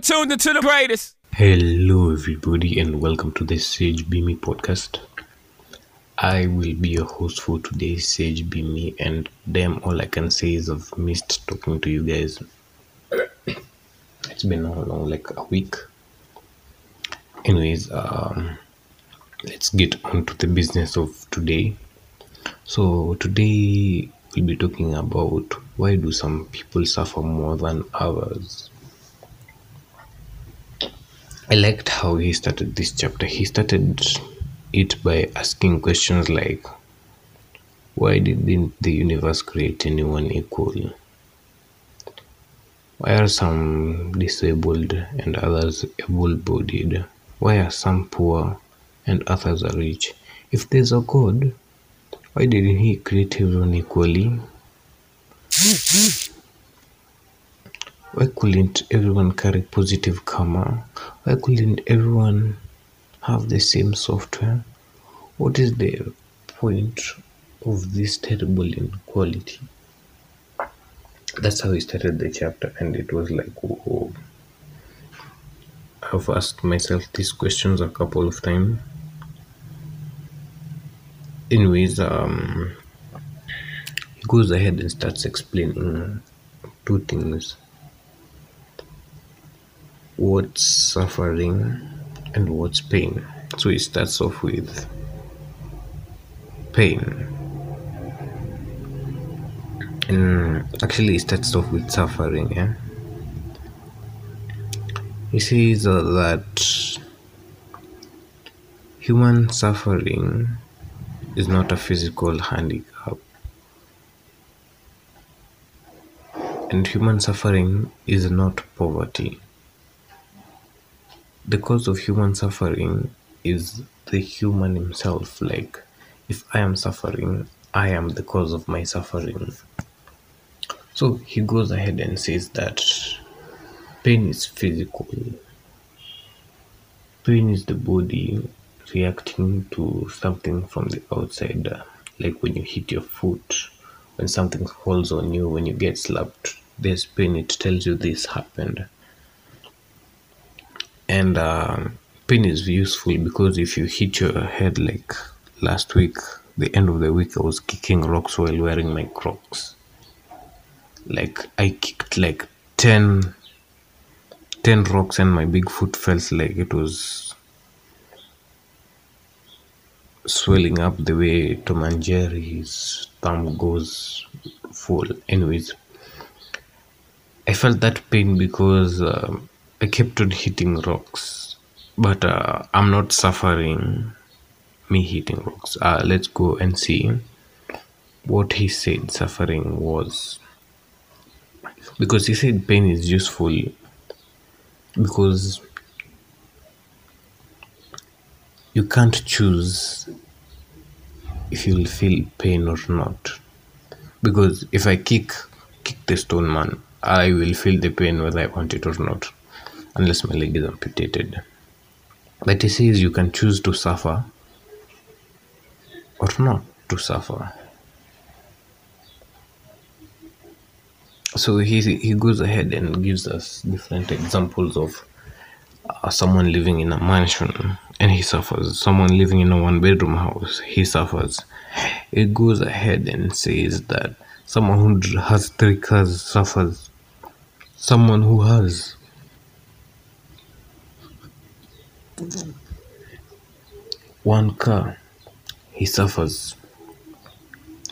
are tuned into the greatest. Hello, everybody, and welcome to the Sage Be Me podcast. I will be your host for today's Sage Be Me, and damn, all I can say is I've missed talking to you guys. It's been how long? Like a week. Anyways, um, let's get on to the business of today. So today we'll be talking about why do some people suffer more than others. I liked how he started this chapter. He started it by asking questions like why didn't the universe create anyone equal? Why are some disabled and others able bodied? Why are some poor and others are rich? If there's a God, why didn't He create everyone equally? Why couldn't everyone carry positive karma? Why couldn't everyone have the same software? What is the point of this terrible inequality? That's how he started the chapter, and it was like, whoa. I've asked myself these questions a couple of times. Anyways, um, he goes ahead and starts explaining two things what's suffering and what's pain. So it starts off with pain. And actually, it starts off with suffering. Yeah? He says uh, that human suffering is not a physical handicap, and human suffering is not poverty the cause of human suffering is the human himself like if i am suffering i am the cause of my suffering. So he goes ahead and says that pain is physical. Pain is the body reacting to something from the outside like when you hit your foot when something falls on you when you get slapped there's pain it tells you this happened and um, pain is useful because if you hit your head like last week the end of the week i was kicking rocks while wearing my crocs. Like i kicked like 10 10 rocks and my big foot felt like it was swelling up the way tom and jerry's thumb goes full. Anyways i felt that pain because um, I kept on hitting rocks, but uh, I'm not suffering me hitting rocks. Uh, let's go and see what he said suffering was. Because he said pain is useful because you can't choose if you'll feel pain or not. Because if I kick kick the stone man, I will feel the pain whether I want it or not unless my leg is amputated. But he says you can choose to suffer or not to suffer. So he, he goes ahead and gives us different examples of uh, someone living in a mansion and he suffers, someone living in a one bedroom house, he suffers. It goes ahead and says that someone who has three cars suffers, someone who has one car, he suffers.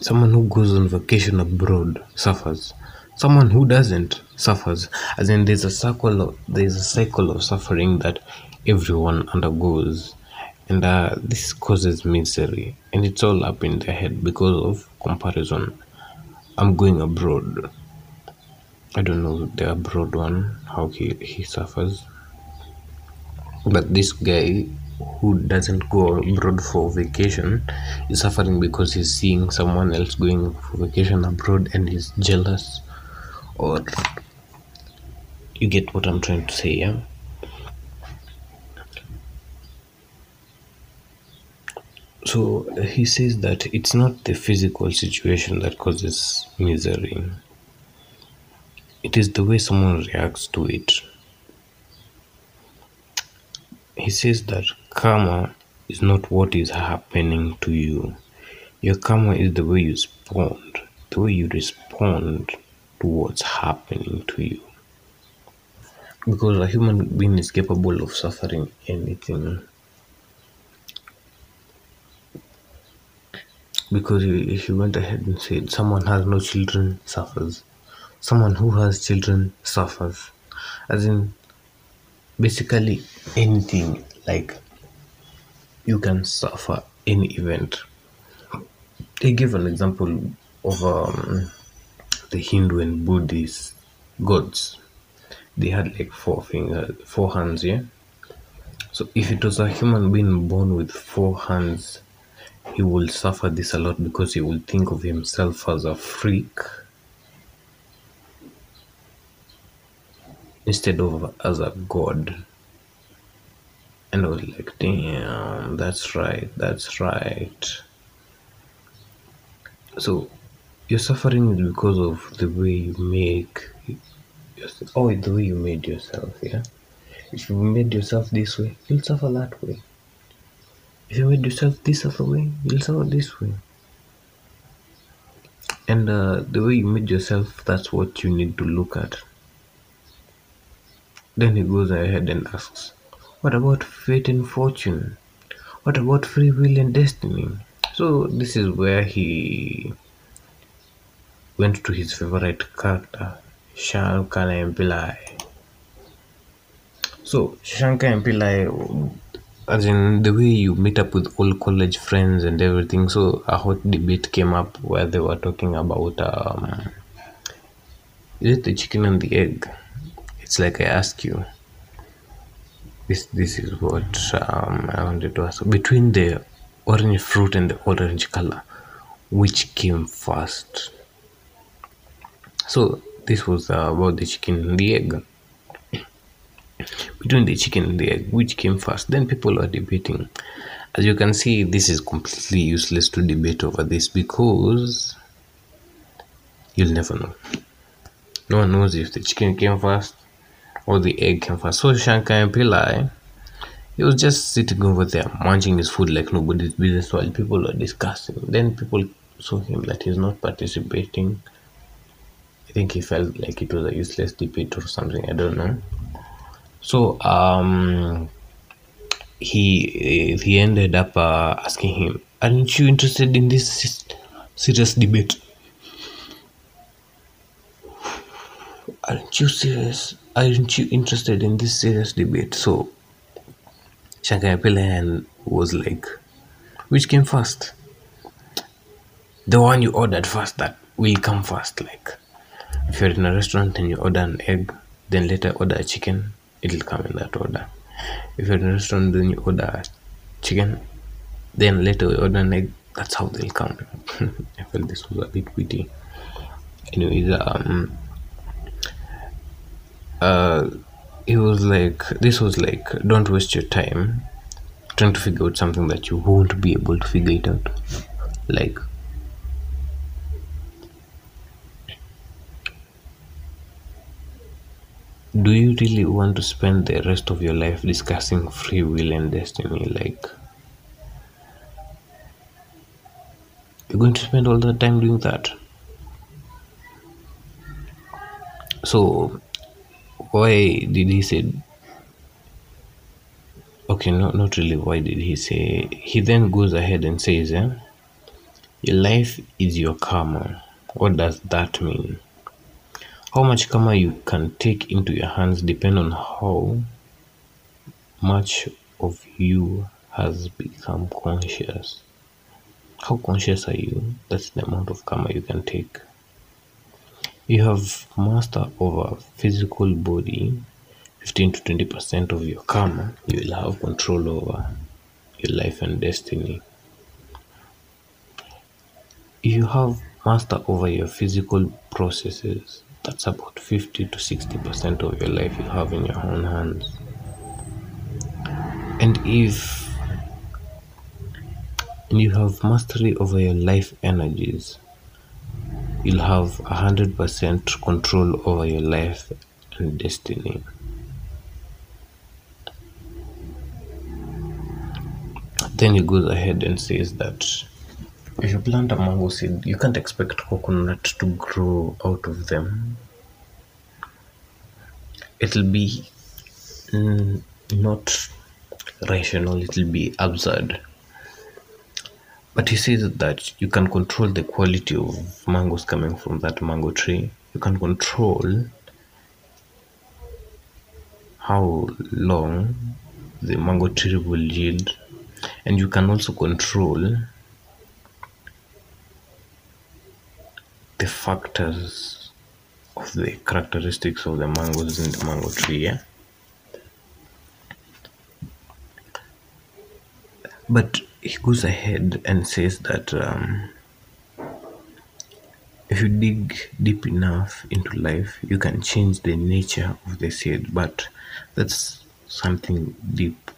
Someone who goes on vacation abroad suffers. Someone who doesn't suffers. As in, there's a circle of there's a cycle of suffering that everyone undergoes, and uh, this causes misery, and it's all up in their head because of comparison. I'm going abroad. I don't know the abroad one how he he suffers but this guy who doesn't go abroad for vacation is suffering because he's seeing someone else going for vacation abroad and he's jealous or you get what i'm trying to say yeah? So he says that it's not the physical situation that causes misery. It is the way someone reacts to it he says that karma is not what is happening to you. Your karma is the way you respond, the way you respond to what's happening to you. Because a human being is capable of suffering anything. Because if you went ahead and said someone has no children suffers, someone who has children suffers, as in basically anything like you can suffer any event. They give an example of um, the Hindu and Buddhist gods. They had like four fingers, four hands, yeah. So if it was a human being born with four hands, he will suffer this a lot because he will think of himself as a freak instead of as a god. And I was like, damn, that's right, that's right. So your suffering is because of the way you make yourself, oh, the way you made yourself, yeah. If you made yourself this way, you'll suffer that way. If you made yourself this other way, you'll suffer this way. And uh, the way you made yourself, that's what you need to look at. Then he goes ahead and asks, What about fate and fortune? What about free will and destiny? So, this is where he went to his favorite character, Shankar Pillai. So, Shankar Pillai, as in the way you meet up with all college friends and everything. So, a hot debate came up where they were talking about um, is it the chicken and the egg? It's like I ask you. This this is what um, I wanted to ask. Between the orange fruit and the orange color, which came first? So this was uh, about the chicken and the egg. Between the chicken and the egg, which came first? Then people are debating. As you can see, this is completely useless to debate over this because you'll never know. No one knows if the chicken came first or the egg first. So Shankar Pillai, he was just sitting over there munching his food like nobody's business while people were discussing. Then people saw him that he's not participating. I think he felt like it was a useless debate or something. I don't know. So um, he he ended up uh, asking him, "Aren't you interested in this serious debate?" aren't you serious? Aren't you interested in this serious debate? So Shankar Pillai was like, which came first? The one you ordered first that will come first. Like if you're in a restaurant and you order an egg, then later order a chicken, it'll come in that order. If you're in a restaurant then you order chicken, then later you order an egg, that's how they'll come. I felt this was a bit witty. Anyways, um uh, it was like this was like don't waste your time trying to figure out something that you won't be able to figure it out. Like do you really want to spend the rest of your life discussing free will and destiny? Like you're going to spend all the time doing that. So why did he say okay no not really why did he say he then goes ahead and says eh, your life is your karma. What does that mean? How much karma you can take into your hands depend on how much of you has become conscious. How conscious are you? That's the amount of karma you can take you have master over physical body 15 to 20 percent of your karma you will have control over your life and destiny. You have master over your physical processes that's about 50 to 60 percent of your life you have in your own hands. And if and you have mastery over your life energies you'll have 100% control over your life and destiny. then he goes ahead and says that if you plant a mango seed, you can't expect coconut to grow out of them. It'll be mm, not rational, it'll be absurd. But he says that you can control the quality of mangoes coming from that mango tree. You can control how long the mango tree will yield, and you can also control the factors of the characteristics of the mangoes in the mango tree. Yeah? But he goes ahead and says that um, if you dig deep enough into life, you can change the nature of the seed, but that's something deep,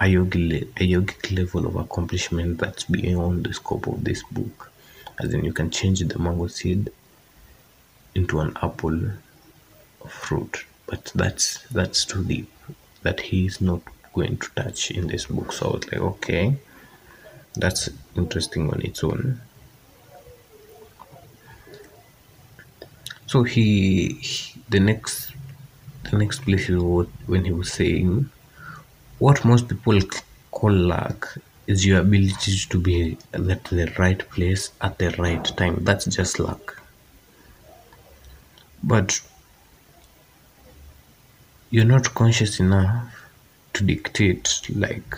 a yogic, a yogic level of accomplishment that's beyond the scope of this book. As in, you can change the mango seed into an apple fruit, but that's that's too deep that he is not going to touch in this book. So I was like, okay, that's interesting on its own. So he, he the next the next place is what when he was saying what most people call luck is your ability to be at the right place at the right time. That's just luck. But you're not conscious enough to dictate like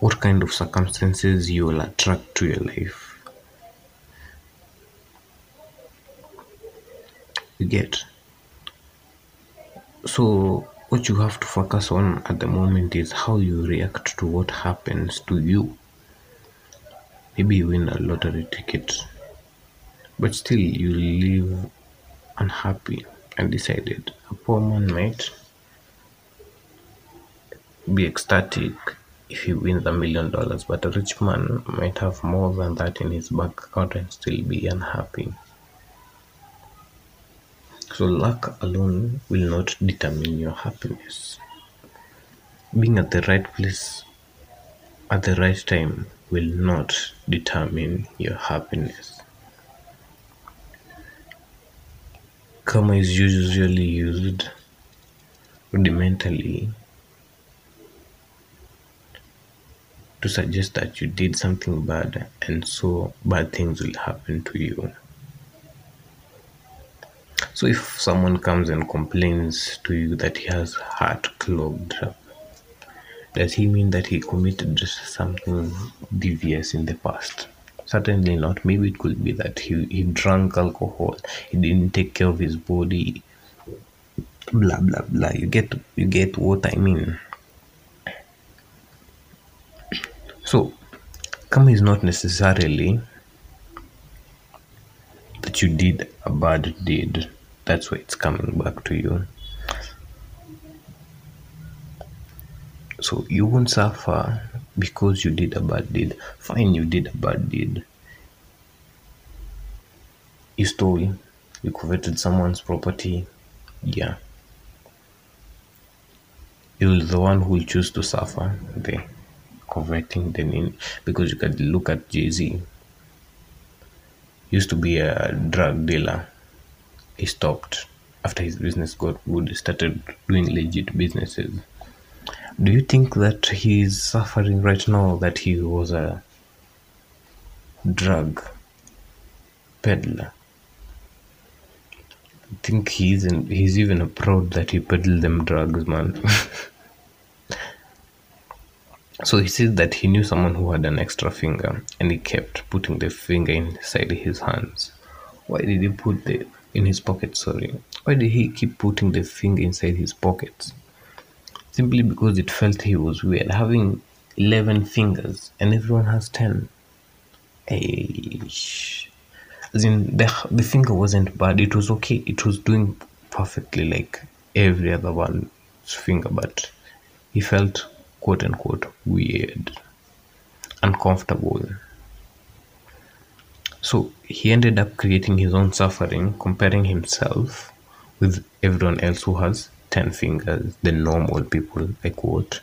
what kind of circumstances you will attract to your life. You get so what you have to focus on at the moment is how you react to what happens to you. Maybe you win a lottery ticket, but still you live unhappy and decided. A poor man might be ecstatic if he wins a million dollars, but a rich man might have more than that in his bank account and still be unhappy. So, luck alone will not determine your happiness. Being at the right place at the right time will not determine your happiness. Karma is usually used rudimentally to suggest that you did something bad and so bad things will happen to you. So if someone comes and complains to you that he has heart clogged up, does he mean that he committed something devious in the past? Certainly not. Maybe it could be that he, he drank alcohol, he didn't take care of his body, blah blah blah. You get you get what I mean. So karma is not necessarily that you did a bad deed. That's why it's coming back to you. So you won't suffer because you did a bad deed. Fine you did a bad deed. You stole you coveted someone's property. Yeah. You're the one who will choose to suffer the coveting the name because you can look at jay-z. Used to be a drug dealer. He stopped after his business got good started doing legit businesses. Do you think that he's suffering right now that he was a drug peddler? I think he's in, he's even proud that he peddled them drugs man so he says that he knew someone who had an extra finger and he kept putting the finger inside his hands. Why did he put the in his pocket sorry? Why did he keep putting the finger inside his pockets? Simply because it felt he was weird having 11 fingers and everyone has 10 Eish. as in the, the finger wasn't bad. It was okay. It was doing perfectly like every other one's finger but he felt quote unquote weird uncomfortable so he ended up creating his own suffering, comparing himself with everyone else who has 10 fingers, the normal people, I quote.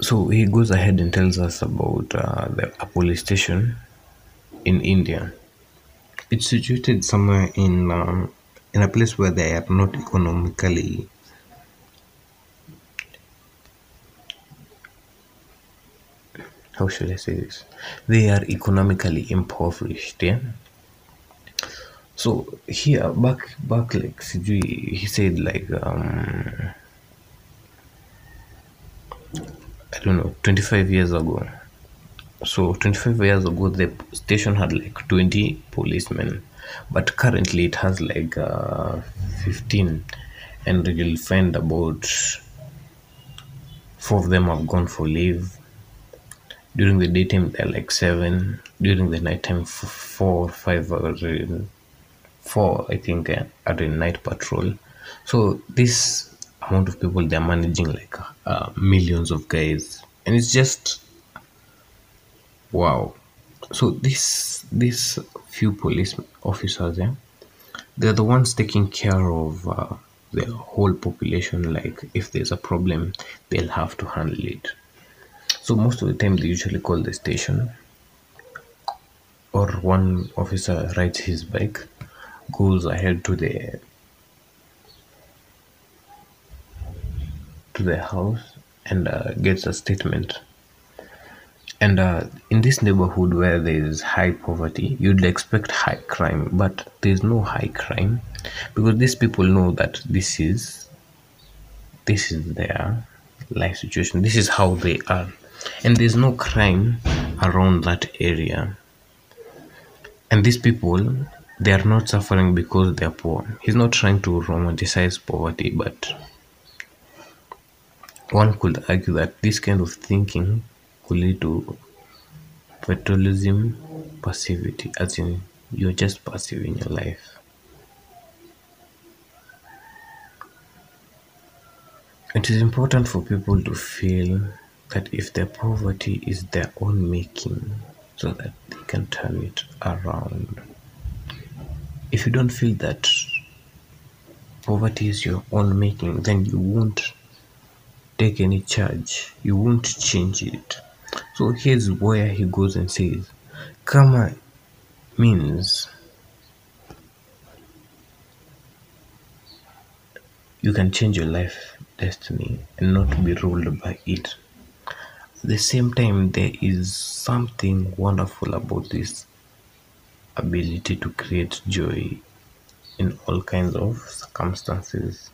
So he goes ahead and tells us about uh, the, a police station in India. It's situated somewhere in um, in a place where they are not economically how should I say this? They are economically impoverished, yeah. So here back back like sijui he said like um I don't know 25 years ago. So 25 years ago the station had like 20 policemen, but currently it has like uh, 15, and you'll find about four of them have gone for leave during the daytime they're like seven. During the nighttime four five four i think uh, are in night patrol. So this amount of people they're managing like uh, millions of guys. And it's just wow. So this this few police officers yeah they're the ones taking care of uh, the whole population. Like if there's a problem they'll have to handle it so most of the time they usually call the station or one officer rides his bike goes ahead to the to the house and uh, gets a statement. And uh, in this neighborhood where there is high poverty you'd expect high crime but there's no high crime because these people know that this is this is their life situation. This is how they are and there's no crime around that area. And these people they are not suffering because they're poor. He's not trying to romanticize poverty but one could argue that this kind of thinking could lead to fatalism passivity as in you're just passive in your life. It is important for people to feel that if their poverty is their own making so that they can turn it around. If you don't feel that poverty is your own making then you won't take any charge. You won't change it. So here's where he goes and says karma means you can change your life destiny and not be ruled by it the same time there is something wonderful about this ability to create joy in all kinds of circumstances.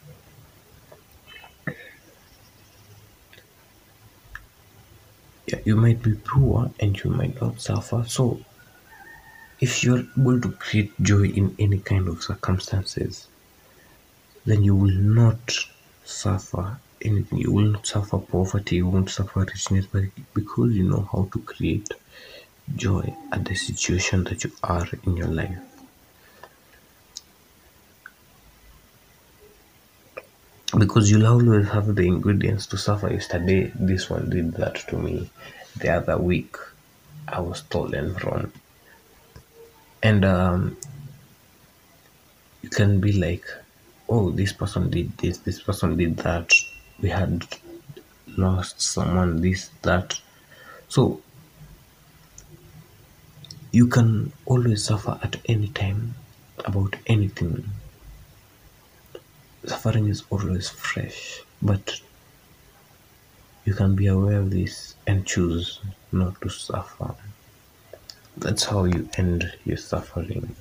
Yeah, you might be poor and you might not suffer. So if you're able to create joy in any kind of circumstances then you will not suffer anything you will not suffer poverty you won't suffer richness but because you know how to create joy at the situation that you are in your life. Because you'll always have the ingredients to suffer. Yesterday this one did that to me. The other week i was stolen from and um, you can be like oh this person did this this person did that we had lost someone this that. So you can always suffer at any time about anything. Suffering is always fresh but you can be aware of this and choose not to suffer. That's how you end your suffering.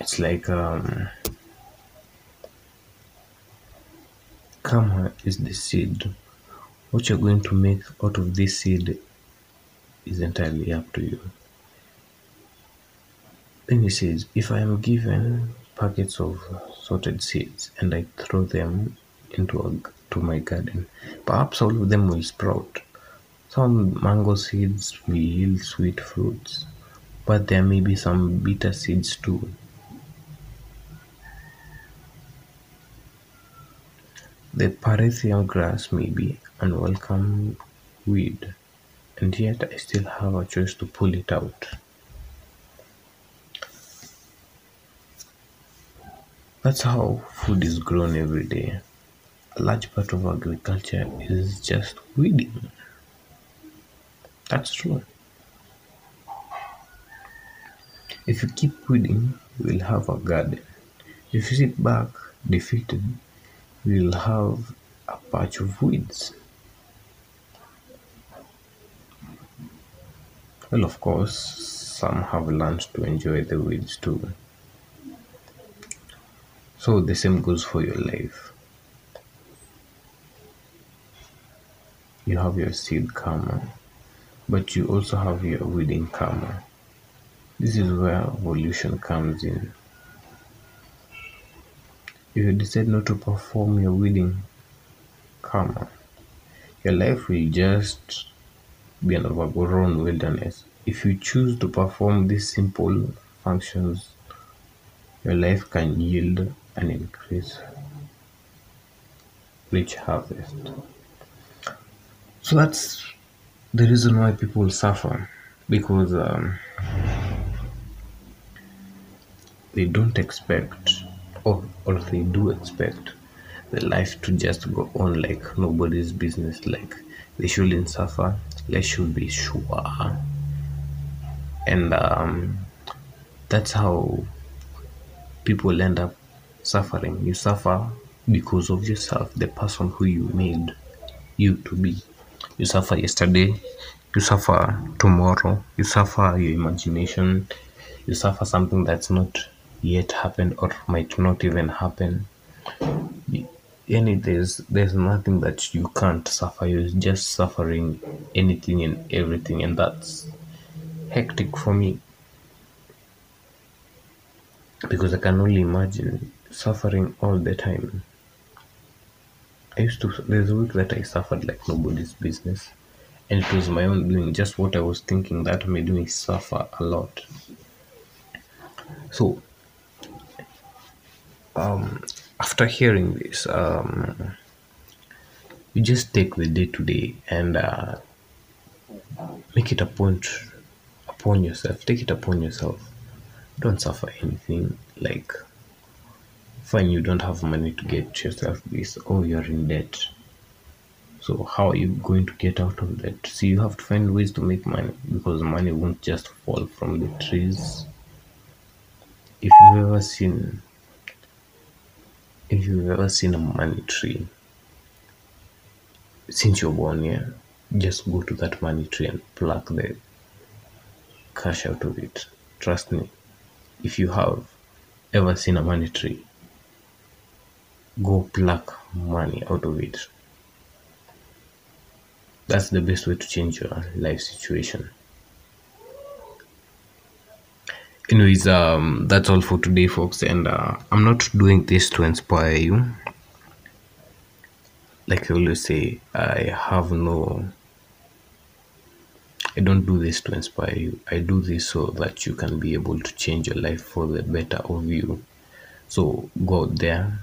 It's like um karma is the seed. What you're going to make out of this seed is entirely up to you. Then he says if i am given packets of sorted seeds and i throw them into a, to my garden perhaps all of them will sprout. Some mango seeds will yield sweet fruits but there may be some bitter seeds too The Parithium grass may be unwelcome weed, and yet I still have a choice to pull it out. That's how food is grown every day. a large part of agriculture is just weeding. That's true. If you keep weeding, you will have a garden. If you sit back defeated, will have a patch of weeds. Well, of course, some have learned to enjoy the weeds too. So the same goes for your life. You have your seed karma, but you also have your weeding karma. This is where evolution comes in. If you decide not to perform your weeding karma, your life will just be an overgrown wilderness. If you choose to perform these simple functions, your life can yield an increase, rich harvest. So that's the reason why people suffer because um, they don't expect or, or they do expect the life to just go on like nobody's business like they shouldn't suffer they should be sure. And um, that's how people end up suffering. You suffer because of yourself the person who you made you to be. You suffer yesterday you suffer tomorrow you suffer your imagination you suffer something that's not yet happened or might not even happen. Any there's there's nothing that you can't suffer. You're just suffering anything and everything and that's hectic for me. Because i can only imagine suffering all the time. I used to there's a week that i suffered like nobody's business and it was my own doing. Just what i was thinking that made me suffer a lot. So um after hearing this um you just take the day to day and uh, make it a point upon yourself. Take it upon yourself. Don't suffer anything like fine you don't have money to get yourself this or you're in debt. So how are you going to get out of that? See you have to find ways to make money because money won't just fall from the trees. If you've ever seen if you've ever seen a money tree since you're born here just go to that money tree and pluck the cash out of it. Trust me if you have ever seen a money tree go pluck money out of it. That's the best way to change your life situation anyways um that's all for today folks and uh, i'm not doing this to inspire you. Like i always say i have no i don't do this to inspire you. I do this so that you can be able to change your life for the better of you. So go out there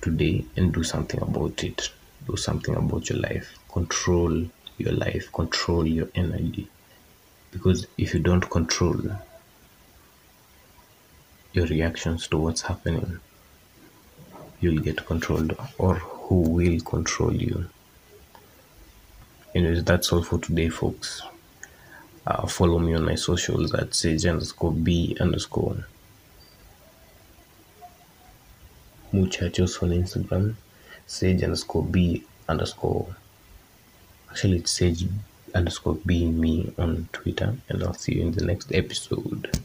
today and do something about it. Do something about your life. Control your life. Control your energy because if you don't control your reactions to what's happening you'll get controlled or who will control you. Anyways that's all for today folks. Uh, follow me on my socials at sage underscore b underscore. Muchachos on instagram sage underscore b underscore. Actually it's sage underscore be me on Twitter, and I'll see you in the next episode.